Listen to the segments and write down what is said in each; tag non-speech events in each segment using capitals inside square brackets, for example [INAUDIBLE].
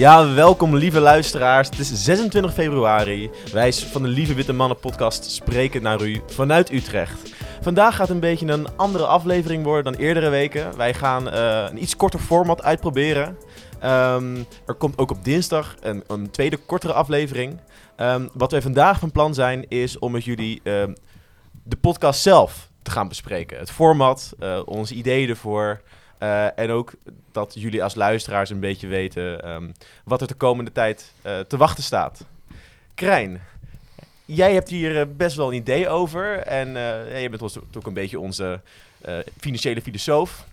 Ja, welkom lieve luisteraars. Het is 26 februari. Wij van de Lieve Witte Mannen podcast spreken naar u vanuit Utrecht. Vandaag gaat een beetje een andere aflevering worden dan eerdere weken. Wij gaan eh, een iets korter format uitproberen. Ehm, er komt ook op dinsdag een, een tweede kortere aflevering. Ehm, wat wij vandaag van plan zijn is om met jullie ehm, de podcast zelf te gaan bespreken. Het format, eh, onze ideeën ervoor. Eh, en ook dat jullie als luisteraars een beetje weten ehm, wat er de komende tijd eh, te wachten staat. Krijn, jij hebt hier eh, best wel een idee over. En jij bent ons ook een beetje onze financiële filosoof.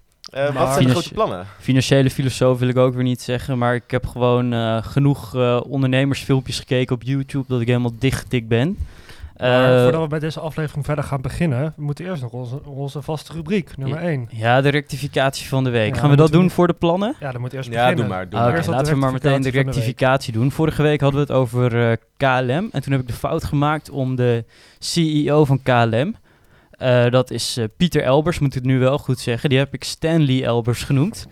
Wat zijn de grote plannen? Financiële filosoof wil ik ook weer niet zeggen, maar ik heb gewoon genoeg ondernemersfilmpjes gekeken op YouTube dat ik helemaal dichtgetikt ben. Maar Eh, voordat we bij deze aflevering verder gaan beginnen, we moeten eerst nog onze, onze vaste rubriek, nummer 1. ja, de rectificatie van de week. Ja, Gaan we dat we doen voor de plannen? Ja, dan moet eerst Ja, beginnen. doe maar. Doe Ah, maar. Laten we maar meteen de rectificatie de doen. Vorige week hadden we het over eh, KLM en toen heb ik de fout gemaakt om de CEO van KLM, eh, dat is eh, Pieter Elbers, moet ik het nu wel goed zeggen, die heb ik Stanley Elbers genoemd.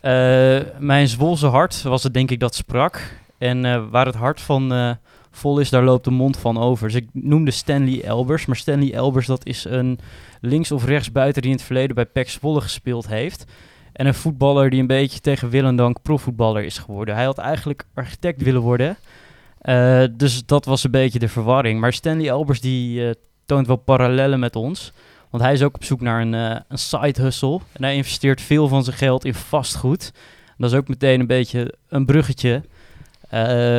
Eh, mijn Zwolse hart was het denk ik dat sprak. En eh, waar het hart van eh, vol is, daar loopt de mond van over. Dus ik noemde Stanley Elbers. Maar Stanley Elbers, dat is een links- of rechtsbuiten die in het verleden bij PEC Zwolle gespeeld heeft. En een voetballer die een beetje tegen wil en dank profvoetballer is geworden. Hij had eigenlijk architect willen worden. Eh, dus dat was een beetje de verwarring. Maar Stanley Elbers die eh, toont wel parallellen met ons. Want hij is ook op zoek naar een, eh, een side hustle. En hij investeert veel van zijn geld in vastgoed. Dat is ook meteen een beetje een bruggetje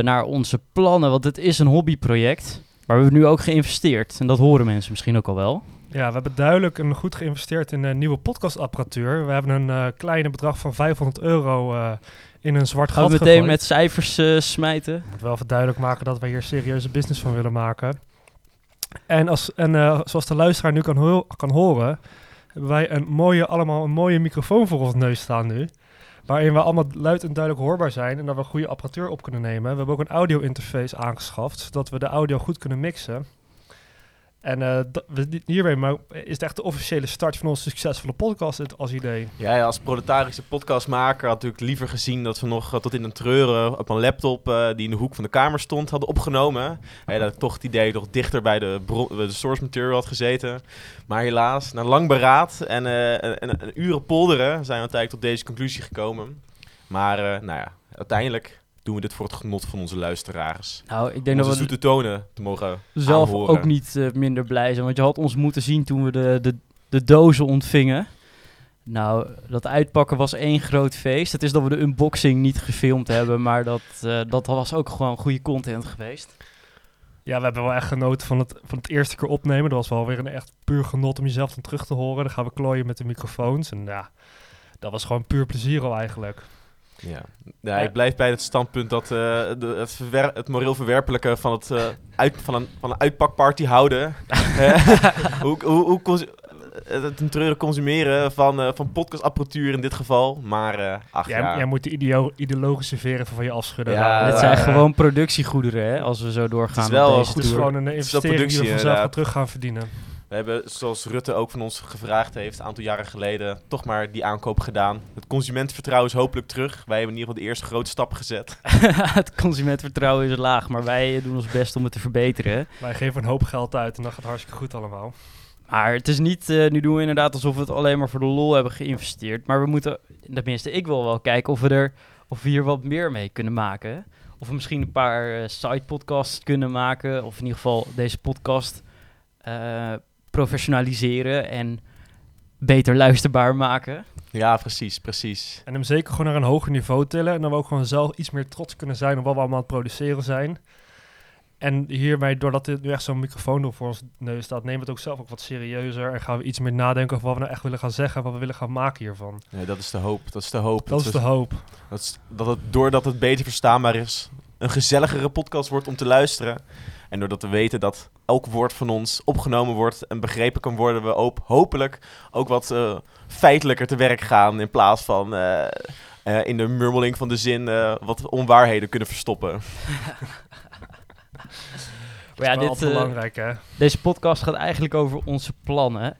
naar onze plannen. Want het is een hobbyproject. Maar we hebben nu ook geïnvesteerd. En dat horen mensen misschien ook al wel. Ja, we hebben duidelijk en goed geïnvesteerd in een nieuwe podcastapparatuur. We hebben een eh kleine bedrag van 500 euro eh, in een zwart gat we meteen gegooid. met cijfers eh, smijten? Ik moet wel even duidelijk maken dat wij hier serieuze business van willen maken. En, als, en eh, zoals de luisteraar nu kan, ho- kan horen, hebben wij een mooie, allemaal een mooie microfoon voor ons neus staan nu. Waarin we allemaal luid en duidelijk hoorbaar zijn en dat we goede apparatuur op kunnen nemen. We hebben ook een audio interface aangeschaft, zodat we de audio goed kunnen mixen. En we, hiermee is het echt de officiële start van onze succesvolle podcast als idee. Ja, als proletarische podcastmaker had ik natuurlijk liever gezien dat we nog eh, tot in een treuren op een laptop eh, die in de hoek van de kamer stond hadden opgenomen. Hè, dat ik toch het idee toch dichter bij de, de source material had gezeten. Maar helaas, na lang beraad en, en, en, en uren polderen zijn we uiteindelijk tot deze conclusie gekomen. Maar nou ja, uiteindelijk doen we dit voor het genot van onze luisteraars. Nou, ik denk dat we zoete tonen te mogen zelf aanhoren. ook niet eh, minder blij zijn. Want je had ons moeten zien toen we de, de, de dozen ontvingen. Nou, dat uitpakken was één groot feest. Het is dat we de unboxing niet gefilmd [LAUGHS] hebben, maar dat, eh, dat was ook gewoon goede content geweest. Ja, we hebben wel echt genoten van het, van het eerste keer opnemen. Dat was wel weer een echt puur genot om jezelf dan terug te horen. Dan gaan we klooien met de microfoons. En ja, dat was gewoon puur plezier al eigenlijk. Ja. ja, ik blijf bij het standpunt dat eh, de, het, verwer- het moreel verwerpelijke van, het, eh, uit, van, een, van een uitpakparty houden. [LAUGHS] Hoe hoe, hoe cons- eh, het een treurig consumeren van, eh, van podcastapparatuur in dit geval. Maar eh, ach Jij, ja. jij moet de ideo- ideologische veren van je afschudden. Ja, eh, zijn gewoon productiegoederen, hè, als we zo Het doorgaan. is wel een deze Het is tour. gewoon een Het investering die we vanzelf gaan terug gaan verdienen. We hebben, zoals Rutte ook van ons gevraagd heeft, een aantal jaren geleden, toch maar die aankoop gedaan. Het consumentenvertrouwen is hopelijk terug. Wij hebben in ieder geval de eerste grote stap gezet. [LAUGHS] het consumentenvertrouwen is laag, maar wij doen ons best om het te verbeteren. Wij geven een hoop geld uit en dat gaat hartstikke goed allemaal. Maar het is niet, eh, nu doen we inderdaad alsof we het alleen maar voor de lol hebben geïnvesteerd. Maar we moeten, tenminste ik wil wel kijken of we er, of we hier wat meer mee kunnen maken. Of we misschien een paar eh, side podcasts kunnen maken. Of in ieder geval deze podcast eh, professionaliseren en beter luisterbaar maken. Ja, precies, precies. En hem zeker gewoon naar een hoger niveau tillen. En dan we ook gewoon zelf iets meer trots kunnen zijn op wat we allemaal aan het produceren zijn. En hierbij, doordat dit nu echt zo'n microfoon door voor ons neus staat, nemen we het ook zelf ook wat serieuzer. En gaan we iets meer nadenken over wat we nou echt willen gaan zeggen en wat we willen gaan maken hiervan. Nee, dat is de hoop. Dat is de hoop. Dat is we- de hoop. Dat, is- dat het, doordat het beter verstaanbaar is, een gezelligere podcast wordt om te luisteren. En doordat we weten dat elk woord van ons opgenomen wordt en begrepen kan worden, we ook hopelijk ook wat eh, feitelijker te werk gaan. In plaats van eh, eh, in de murmeling van de zin eh, wat onwaarheden kunnen verstoppen. [LAUGHS] Dat is ja, wel dit, belangrijk, hè? Deze podcast gaat eigenlijk over onze plannen.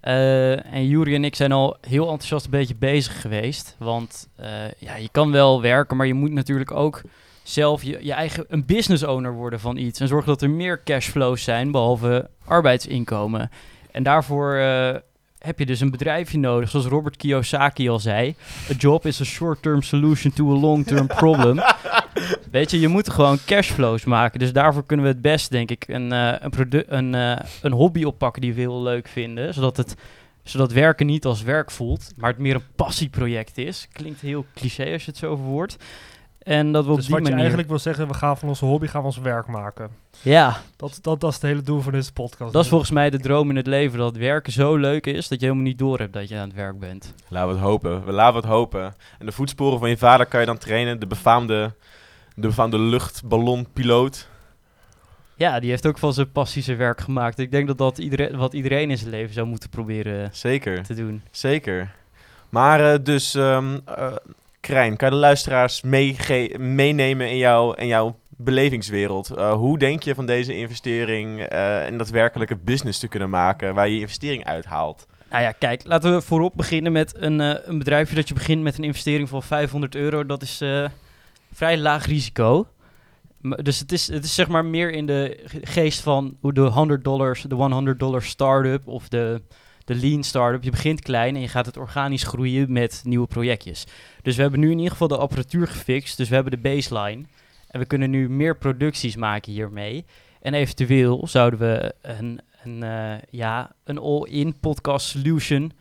Eh, en Juri en ik zijn al heel enthousiast een beetje bezig geweest. Want eh, ja, je kan wel werken, maar je moet natuurlijk ook zelf je, je eigen een business owner worden van iets. En zorgen dat er meer cashflows zijn, behalve arbeidsinkomen. En daarvoor eh, heb je dus een bedrijfje nodig, zoals Robert Kiyosaki al zei. A job is a short-term solution to a long-term problem. [LAUGHS] Weet je, je moet gewoon cashflows maken. Dus daarvoor kunnen we het best, denk ik, een, eh, een, een, eh, een hobby oppakken die we heel leuk vinden. Zodat, het, zodat werken niet als werk voelt, maar het meer een passieproject is. Klinkt heel cliché als je het zo verwoordt. En dat we op Dus die wat je eigenlijk wil zeggen, we gaan van onze hobby gaan we ons werk maken. Ja, Dat, dat, dat is het hele doel van deze podcast. dat is volgens mij de droom in het leven. Dat werken zo leuk is dat je helemaal niet door hebt dat je aan het werk bent. Laten we het hopen. We laten we het hopen. En de voetsporen van je vader kan je dan trainen. De befaamde, de befaamde luchtballonpiloot. Ja, die heeft ook van zijn passie zijn werk gemaakt. Ik denk dat dat iedereen, wat iedereen in zijn leven zou moeten proberen Zeker, te doen. zeker. Maar eh, dus, ehm eh, Krijn, kan je de luisteraars meenemen in, jou, in jouw belevingswereld? Eh, hoe denk je van deze investering eh en daadwerkelijke business te kunnen maken waar je investering uithaalt? Nou ja, kijk, laten we voorop beginnen met een, eh, een bedrijfje dat je begint met een investering van 500 euro. Dat is vrij laag risico. Dus het is, het is zeg maar meer in de ge- geest van hoe de 100 dollars, de 100 dollar start-up of de, de lean start-up. Je begint klein en je gaat het organisch groeien met nieuwe projectjes. Dus we hebben nu in ieder geval de apparatuur gefixt. Dus we hebben de baseline. En we kunnen nu meer producties maken hiermee. En eventueel zouden we een, een, eh, ja, een all-in podcast solution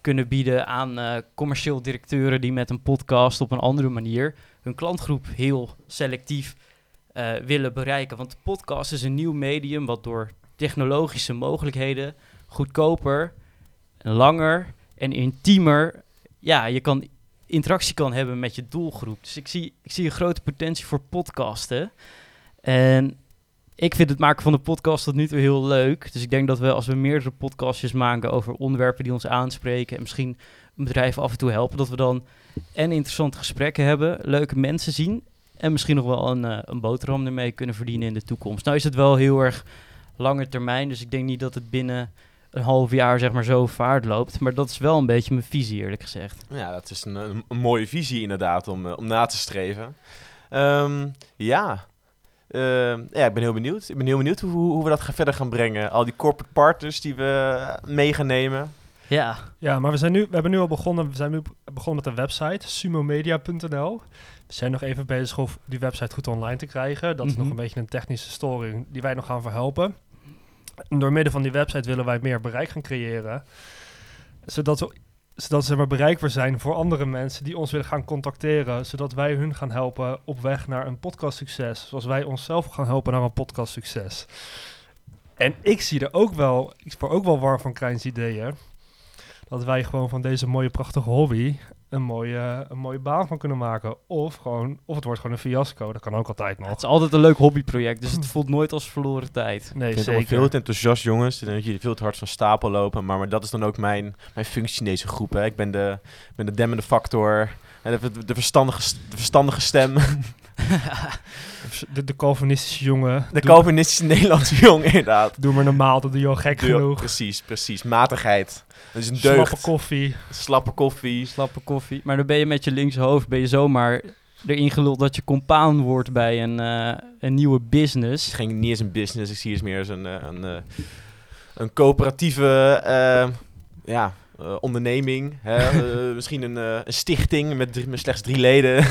kunnen bieden aan eh, commercieel directeuren die met een podcast op een andere manier hun klantgroep heel selectief eh, willen bereiken. Want podcast is een nieuw medium wat door technologische mogelijkheden goedkoper, langer en intiemer, ja, je kan interactie kan hebben met je doelgroep. Dus ik zie, ik zie een grote potentie voor podcasten. En ik vind het maken van de podcast tot nu toe heel leuk. Dus ik denk dat we als we meerdere podcastjes maken over onderwerpen die ons aanspreken en misschien een bedrijf af en toe helpen, dat we dan en interessante gesprekken hebben, leuke mensen zien en misschien nog wel een, eh, een boterham ermee kunnen verdienen in de toekomst. Nou is het wel heel erg lange termijn, dus ik denk niet dat het binnen een half jaar zeg maar zo vaart loopt. Maar dat is wel een beetje mijn visie eerlijk gezegd. Ja, dat is een, een, een mooie visie inderdaad om, eh, om na te streven. Ehm, ja. Ehm, ja, ik ben heel benieuwd. Ik ben heel benieuwd hoe, hoe we dat gaan verder gaan brengen. Al die corporate partners die we eh, mee gaan nemen. Ja, Ja, maar we, zijn nu, we hebben nu al begonnen. We zijn nu begonnen met een website, sumomedia.nl. We zijn nog even bezig om die website goed online te krijgen. Dat is nog Mhm. een beetje een technische storing die wij nog gaan verhelpen. Door middel van die website willen wij meer bereik gaan creëren. Zodat we, zodat ze maar bereikbaar zijn voor andere mensen die ons willen gaan contacteren. Zodat wij hun gaan helpen op weg naar een podcastsucces. Zoals wij onszelf gaan helpen naar een podcastsucces. En ik zie er ook wel, ik word ook wel warm van Krijns ideeën dat wij gewoon van deze mooie, prachtige hobby een mooie, een mooie baan van kunnen maken. Of, gewoon, of het wordt gewoon een fiasco. Dat kan ook altijd nog. het is altijd een leuk hobbyproject, dus het voelt nooit als verloren tijd. Nee, Ik vind het zeker. veel te enthousiast, jongens. Denk dat jullie veel te hard van stapel lopen. Maar, maar dat is dan ook mijn, mijn functie in deze groep. Hè. Ik ben de, ben de demmende factor. En de, de, verstandige, de verstandige stem. [LAUGHS] [LAUGHS] De, de Calvinistische jongen. De Calvinistische Nederlandse [LAUGHS] jong, inderdaad. doe maar normaal, dat doe je al gek Doe- genoeg. Precies, precies. Matigheid. Dat is een Slappe deugd. koffie. Slappe koffie. Slappe koffie. Maar dan ben je met je linkse hoofd ben je zomaar erin geluld dat je compaan wordt bij een, eh, een nieuwe Het business. is geen, niet eens een business. Ik zie het meer als een, eh, een, eh, een coöperatieve ja, onderneming. Hè? [LAUGHS] Misschien een, eh, een stichting met, drie- met slechts drie leden.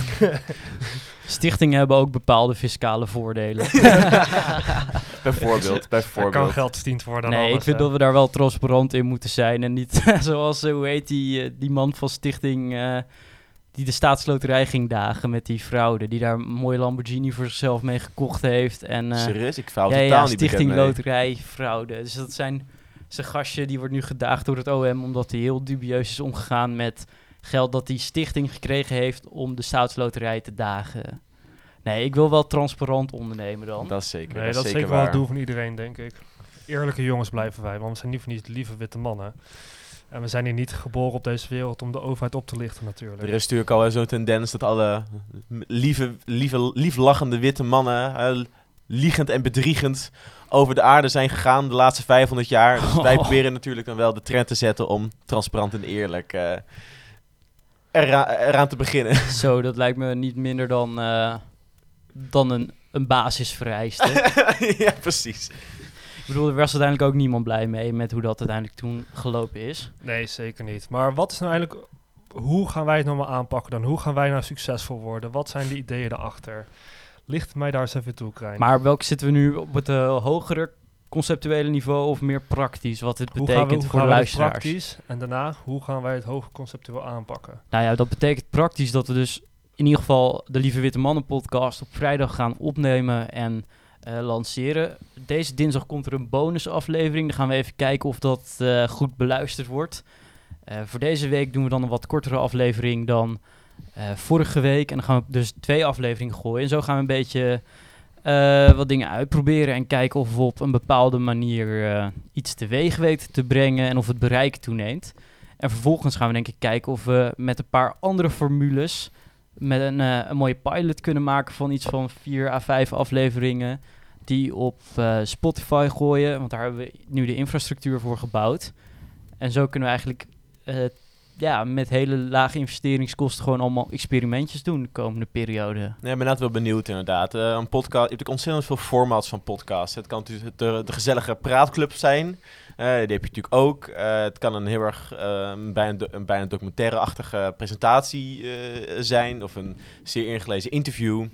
Stichtingen hebben ook bepaalde fiscale voordelen. [LAUGHS] bijvoorbeeld. [LAUGHS] Er kan bijvoorbeeld. geld verdiend worden. nee, ik vind hè. dat we daar wel transparant in moeten zijn. En niet [LAUGHS] zoals, eh, hoe heet die, eh, die man van Stichting... eh, die de staatsloterij ging dagen met die fraude. Die daar een mooie Lamborghini voor zichzelf mee gekocht heeft. En, eh, Serieus? Ik val ja, totaal ja, niet Stichting. Loterij Fraude. Dus dat zijn zijn gastje die wordt nu gedaagd door het OM omdat hij heel dubieus is omgegaan met geld dat die stichting gekregen heeft om de staatsloterij te dagen. Nee, ik wil wel transparant ondernemen dan. Dat is zeker, Nee, dat dat is zeker zeker wel het doel van iedereen, denk ik. Eerlijke jongens blijven wij, want we zijn niet voor niets lieve witte mannen. En we zijn hier niet geboren op deze wereld om de overheid op te lichten natuurlijk. Er is natuurlijk al zo'n tendens dat alle lieve, lieve, lieflachende witte mannen, eh, liegend en bedriegend over de aarde zijn gegaan de laatste 500 jaar. Dus [LAUGHS] wij Oh. proberen natuurlijk dan wel de trend te zetten om transparant en eerlijk eh, eraan, eraan te beginnen. [LAUGHS] Zo, dat lijkt me niet minder dan, eh, dan een, een basisvereiste. [LAUGHS] ja, precies. Ik bedoel, er was uiteindelijk ook niemand blij mee met hoe dat uiteindelijk toen gelopen is. Nee, zeker niet. Maar wat is nou eigenlijk... Hoe gaan wij het nou maar aanpakken dan? Hoe gaan wij nou succesvol worden? Wat zijn de ideeën daarachter? Licht mij daar eens even toe, Krijn. Maar welke zitten we nu op het eh, hogere conceptuele niveau of meer praktisch? Wat dit hoe betekent gaan we, hoe voor het luisteraars? praktisch? En daarna, hoe gaan wij het hoge conceptueel aanpakken? Nou ja, dat betekent praktisch dat we dus in ieder geval de Lieve Witte Mannen podcast op vrijdag gaan opnemen en eh, lanceren. Deze dinsdag komt er een bonusaflevering. Dan gaan we even kijken of dat eh, goed beluisterd wordt. Eh, voor deze week doen we dan een wat kortere aflevering dan vorige week. En dan gaan we dus twee afleveringen gooien. En zo gaan we een beetje eh, wat dingen uitproberen en kijken of we op een bepaalde manier eh, iets teweeg weten te brengen en of het bereik toeneemt. En vervolgens gaan we denk ik kijken of we met een paar andere formules met een, eh, een mooie pilot kunnen maken van iets van vier à vijf afleveringen die op Spotify gooien, want daar hebben we nu de infrastructuur voor gebouwd. En zo kunnen we eigenlijk ja, met hele lage investeringskosten gewoon allemaal experimentjes doen de komende periode. Nee, ik ben inderdaad wel benieuwd inderdaad. Eh, een podcast, je hebt ontzettend veel formats van podcasts. Het kan natuurlijk de gezellige praatclub zijn. Eh, die heb je natuurlijk ook. Eh, het kan een heel erg eh, bijna, een bijna documentaire-achtige presentatie eh, zijn. Of een zeer ingelezen interview.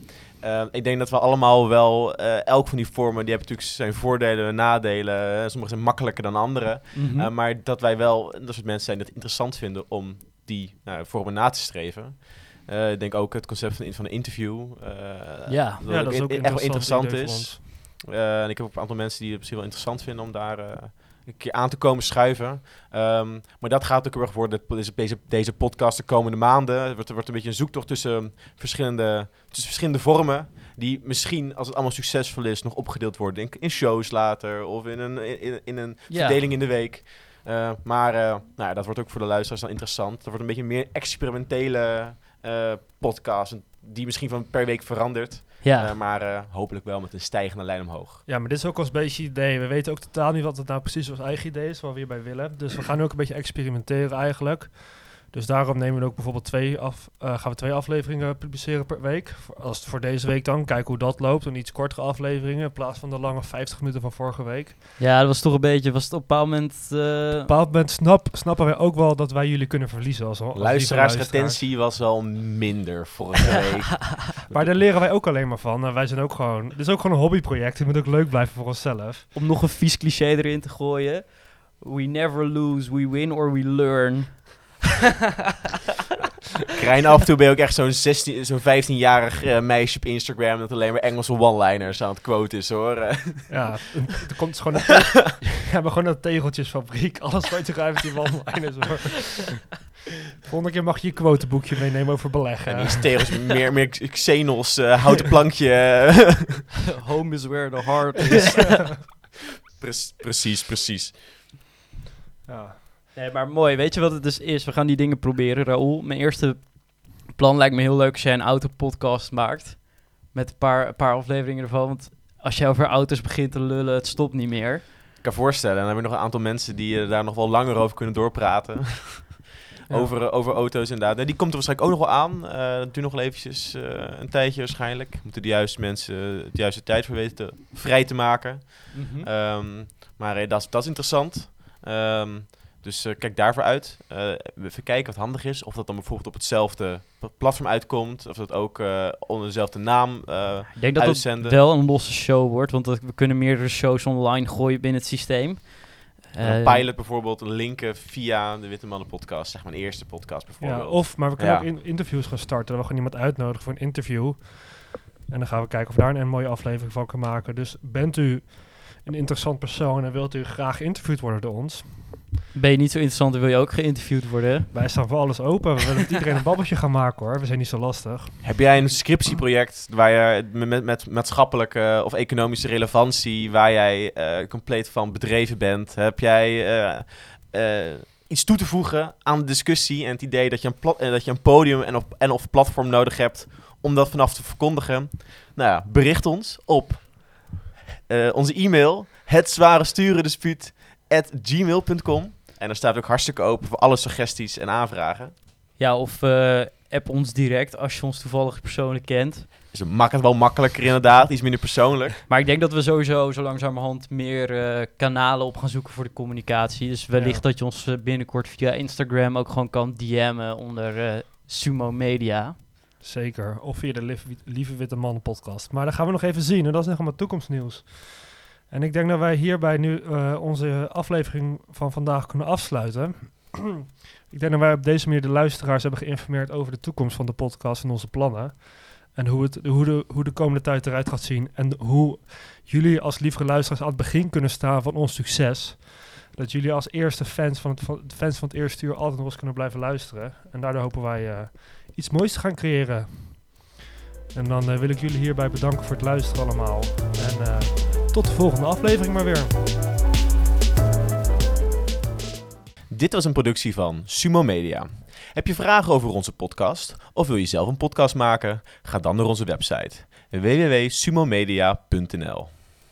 Ik denk dat we allemaal wel, elk van die vormen, die hebben natuurlijk zijn voordelen en nadelen. Sommige zijn makkelijker dan andere. Mhm. Uh, maar dat wij wel dat soort mensen zijn het interessant vinden om die nou, vormen na te streven. Ik denk ook het concept van, van een interview. Ja. dat, ja, ook dat is ook in- echt wel interessant is. en ik heb ook een aantal mensen die het misschien wel interessant vinden om daar een keer aan te komen schuiven. Um, maar dat gaat ook heel erg worden, deze, deze, podcast de komende maanden. Het wordt, wordt een beetje een zoektocht tussen verschillende, tussen verschillende vormen. Die misschien, als het allemaal succesvol is, nog opgedeeld worden in, in shows later. Of in een, in, in een Ja. verdeling in de week. Uh, maar uh, nou ja, dat wordt ook voor de luisteraars dan interessant. Dat wordt een beetje een meer experimentele uh, podcast. Die misschien van per week verandert. Ja. Uh, maar uh, hopelijk wel met een stijgende lijn omhoog. Ja, maar dit is ook ons beetje idee. We weten ook totaal niet wat het nou precies ons eigen idee is, waar we hierbij willen. Dus we gaan nu ook een beetje experimenteren eigenlijk. Dus daarom nemen we ook bijvoorbeeld twee af, uh, gaan we twee afleveringen publiceren per week. Als het voor deze week dan, kijken hoe dat loopt. Een iets kortere afleveringen in plaats van de lange 50 minuten van vorige week. Ja, dat was toch een beetje, was het op een bepaald moment... Uh... Op een bepaald moment snap, snappen wij ook wel dat wij jullie kunnen verliezen als, als Luisteraarsretentie was wel minder vorige week. [LAUGHS] maar daar leren wij ook alleen maar van. En wij zijn ook gewoon, dit is ook gewoon een hobbyproject. Het moet ook leuk blijven voor onszelf. Om nog een vies cliché erin te gooien. We never lose, we win or we learn. [LAUGHS] Krijn, af en toe ben je ook echt zo'n zo'n 15-jarig uh, meisje op Instagram dat alleen maar Engelse one-liners aan het quoten is hoor. [LAUGHS] ja, er komt gewoon een we hebben gewoon een tegeltjesfabriek. Alles wat je ruimt die one-liners hoor. Volgende keer mag je je quoteboekje meenemen over beleggen. En die tegels [LAUGHS] meer, meer Xenos, uh, houten plankje. Home is where the heart is. Pre precies, precies. Ja. Nee, maar mooi. Weet je wat het dus is? We gaan die dingen proberen, Raoul. Mijn eerste plan lijkt me heel leuk als jij een autopodcast maakt. Met een paar, een paar afleveringen ervan. Want als je over auto's begint te lullen, het stopt niet meer. Ik kan voorstellen. En dan hebben we nog een aantal mensen die uh, daar nog wel langer over kunnen doorpraten. [LAUGHS] Ja. over, uh, over auto's inderdaad. Nee, die komt er waarschijnlijk ook nog wel aan. Uh, dat duurt nog wel eventjes uh, een tijdje waarschijnlijk. Moeten de juiste mensen de juiste tijd voor weten te, vrij te maken. Mm -hmm. um, maar uh, dat, is, dat is interessant. Um, dus uh, kijk daarvoor uit. Uh, even kijken wat handig is. Of dat dan bijvoorbeeld op hetzelfde platform uitkomt. Of dat ook uh, onder dezelfde naam Ik denk dat uitzenden. het wel een losse show wordt. Want we kunnen meerdere shows online gooien binnen het systeem. een pilot bijvoorbeeld linken via de Witte Mannen podcast. Zeg maar een eerste podcast bijvoorbeeld. Ja, of, maar we kunnen ja. ook in interviews gaan starten. Dat we gewoon iemand uitnodigen voor een interview. En dan gaan we kijken of we daar een, een mooie aflevering van kunnen maken. Dus bent u een interessant persoon en wilt u graag geïnterviewd worden door ons... Ben je niet zo interessant en wil je ook geïnterviewd worden? Wij staan voor alles open. We willen dat iedereen een babbeltje gaan maken hoor. We zijn niet zo lastig. Heb jij een scriptieproject waar je met, met maatschappelijke of economische relevantie, waar jij uh, compleet van bedreven bent? Heb jij uh, uh, iets toe te voegen aan de discussie en het idee dat je een, plat, dat je een podium en, op, en of platform nodig hebt om dat vanaf te verkondigen? Nou ja, bericht ons op Eh, onze e-mail, het zware sturen dispuut gmail.com. En daar staat ook hartstikke open voor alle suggesties en aanvragen. Ja, of eh, app ons direct als je ons toevallig persoonlijk kent. Dus het maakt het wel makkelijker inderdaad, iets minder persoonlijk. [LAUGHS] Maar ik denk dat we sowieso zo langzamerhand meer eh, kanalen op gaan zoeken voor de communicatie. Dus wellicht Ja. dat je ons eh, binnenkort via Instagram ook gewoon kan DM'en onder Sumo Media. Zeker. Of via de Lieve, Lieve Witte Mannen podcast. Maar dat gaan we nog even zien. En dat is nog maar toekomstnieuws. En ik denk dat wij hierbij nu eh, onze aflevering van vandaag kunnen afsluiten. [CLEARS THROAT] ik denk dat wij op deze manier de luisteraars hebben geïnformeerd over de toekomst van de podcast en onze plannen. En hoe, het, hoe, de, hoe de komende tijd eruit gaat zien. En hoe jullie als lievere luisteraars aan het begin kunnen staan van ons succes. Dat jullie als eerste fans van het, fans van het eerste uur altijd nog eens kunnen blijven luisteren. En daardoor hopen wij eh, iets moois te gaan creëren. En dan eh, wil ik jullie hierbij bedanken voor het luisteren allemaal. En tot de volgende aflevering maar weer. Dit was een productie van Sumo Media. Heb je vragen over onze podcast of wil je zelf een podcast maken? Ga dan naar onze website www.sumomedia.nl.